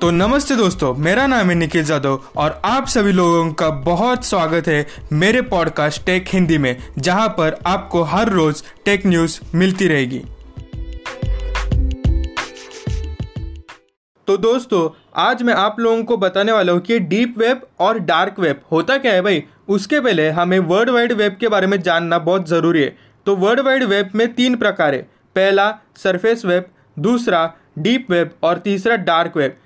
तो नमस्ते दोस्तों, मेरा नाम है निखिल जादव और आप सभी लोगों का बहुत स्वागत है मेरे पॉडकास्ट टेक हिंदी में, जहाँ पर आपको हर रोज टेक न्यूज़ मिलती रहेगी। तो दोस्तों, आज मैं आप लोगों को बताने वाला हूँ कि डीप वेब और डार्क वेब होता क्या है भाई? उसके पहले हमें वर्ल्ड वाइड वेब के बारे में जानना बहुत ज़रूरी है। तो वर्ल्ड वाइड वेब में तीन प्रकार है। पहला सरफेस वेब दूसरा डीप वेब और तीसरा डार्क वेब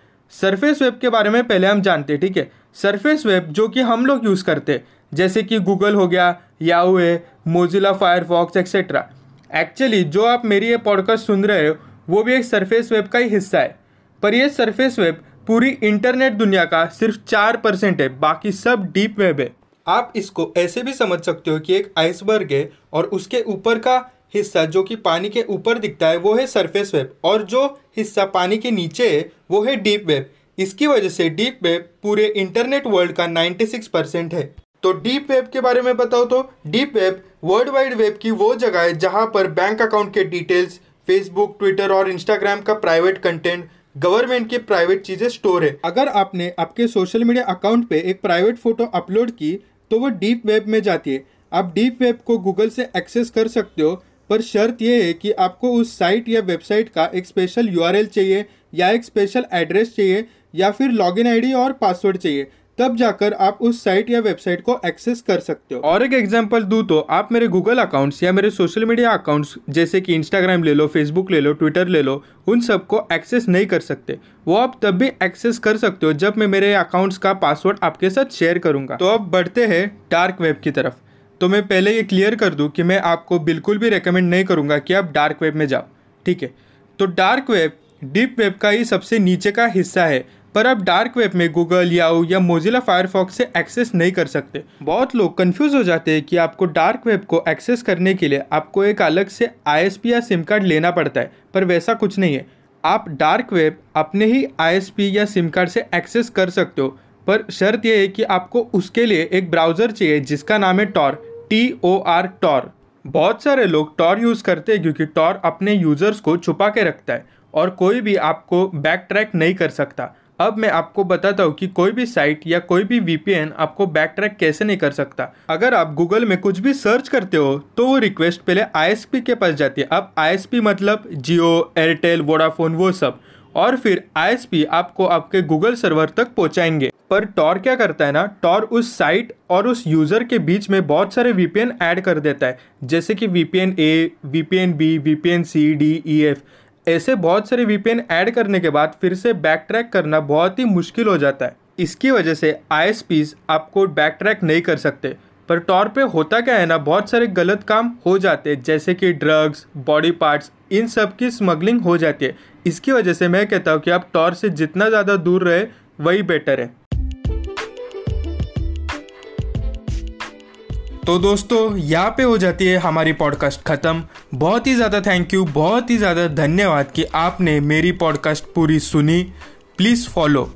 सरफेस वेब के बारे में पहले हम जानते हैं ठीक है? सरफेस वेब जो कि हम लोग यूज़ करते हैं जैसे कि गूगल हो गया याहू है मोजिला फायरफॉक्स एक्सेट्रा एक्चुअली जो आप मेरी ये पॉडकास्ट सुन रहे हो, वो भी एक सरफेस वेब का ही हिस्सा है। पर ये सरफेस वेब पूरी इंटरनेट दुनिया का सिर्फ़ चार परसेंट है, बाकी सब डीप वेब है। आप इसको ऐसे भी समझ सकते हो कि एक आइसबर्ग है और उसके ऊपर का हिस्सा जो कि पानी के ऊपर दिखता है, वो है सरफेस वेब और जो हिस्सा पानी के नीचे है, वो है डीप वेब इसकी वजह से डीप वेब पूरे इंटरनेट वर्ल्ड का 96 परसेंट है. तो डीप वेब के बारे में बताओ तो deep web world wide web की वो जगह है जहाँ पर बैंक अकाउंट के डिटेल्स फेसबुक ट्विटर और इंस्टाग्राम का प्राइवेट कंटेंट गवर्नमेंट की प्राइवेट चीज़ें स्टोर है. अगर आपने आपके सोशल मीडिया अकाउंट पे एक प्राइवेट फ़ोटो अपलोड की तो वो डीप वेब में जाती है. आप डीप वेब को गूगल से एक्सेस कर सकते हो पर शर्त यह है कि आपको उस साइट या वेबसाइट का एक स्पेशल यूआरएल चाहिए या एक स्पेशल एड्रेस चाहिए या फिर लॉगिन आईडी और पासवर्ड चाहिए, तब जाकर आप उस साइट या वेबसाइट को एक्सेस कर सकते हो। और एक एग्जांपल दूँ तो आप मेरे गूगल अकाउंट्स या मेरे सोशल मीडिया अकाउंट्स जैसे कि इंस्टाग्राम ले लो फेसबुक ले लो ट्विटर ले लो, उन सबको एक्सेस नहीं कर सकते। वो आप तब भी एक्सेस कर सकते हो जब मैं मेरे अकाउंट्स का पासवर्ड आपके साथ शेयर करूँगा। तो अब बढ़ते हैं डार्क वेब की तरफ़। तो मैं पहले ये क्लियर कर दूँ कि मैं आपको बिल्कुल भी रेकमेंड नहीं करूँगा कि आप डार्क वेब में जाओ, ठीक है? तो डार्क वेब डीप वेब का ही सबसे नीचे का हिस्सा है, पर आप डार्क वेब में गूगल याहू या मोजिला फायरफॉक्स से एक्सेस नहीं कर सकते। बहुत लोग कंफ्यूज हो जाते हैं कि आपको डार्क वेब को एक्सेस करने के लिए आपको एक अलग से आईएसपी या सिम कार्ड लेना पड़ता है, पर वैसा कुछ नहीं है। आप डार्क वेब अपने ही आईएसपी या सिम कार्ड से एक्सेस कर सकते हो, पर शर्त यह है कि आपको उसके लिए एक ब्राउज़र चाहिए जिसका नाम है Tor T O R Tor बहुत सारे लोग टॉर यूज़ करते हैं क्योंकि टॉर अपने यूज़र्स को छुपा के रखता है और कोई भी आपको बैक ट्रैक नहीं कर सकता। अब मैं आपको बताता हूँ कि कोई भी साइट या कोई भी वीपीएन आपको बैक ट्रैक कैसे नहीं कर सकता। अगर आप गूगल में कुछ भी सर्च करते हो तो वो रिक्वेस्ट पहले आईएसपी के पास जाती है। अब आईएसपी मतलब जियो एयरटेल वोडाफोन वो सब। और फिर आईएसपी आपको आपके गूगल सर्वर तक पहुंचाएँगे। पर टॉर क्या करता है ना? टॉर उस साइट और उस यूज़र के बीच में बहुत सारे वीपीएन ऐड कर देता है। जैसे कि VPN A VPN B VPN C D E F ऐसे बहुत सारे वीपीएन ऐड करने के बाद फिर से बैक ट्रैक करना बहुत ही मुश्किल हो जाता है। इसकी वजह से आई आपको बैक ट्रैक नहीं कर सकते। पर टॉर पे होता क्या है ना? बहुत सारे गलत काम हो जाते हैं। जैसे कि ड्रग्स बॉडी पार्ट्स इन सब की स्मगलिंग हो जाती है। इसकी वजह से मैं कहता हूँ कि आप टॉर से जितना ज़्यादा दूर रहे, वही बेटर है। तो दोस्तों, यहाँ पे हो जाती है हमारी पॉडकास्ट ख़त्म। बहुत ही ज़्यादा थैंक यू बहुत ही ज़्यादा धन्यवाद कि आपने मेरी पॉडकास्ट पूरी सुनी। Please follow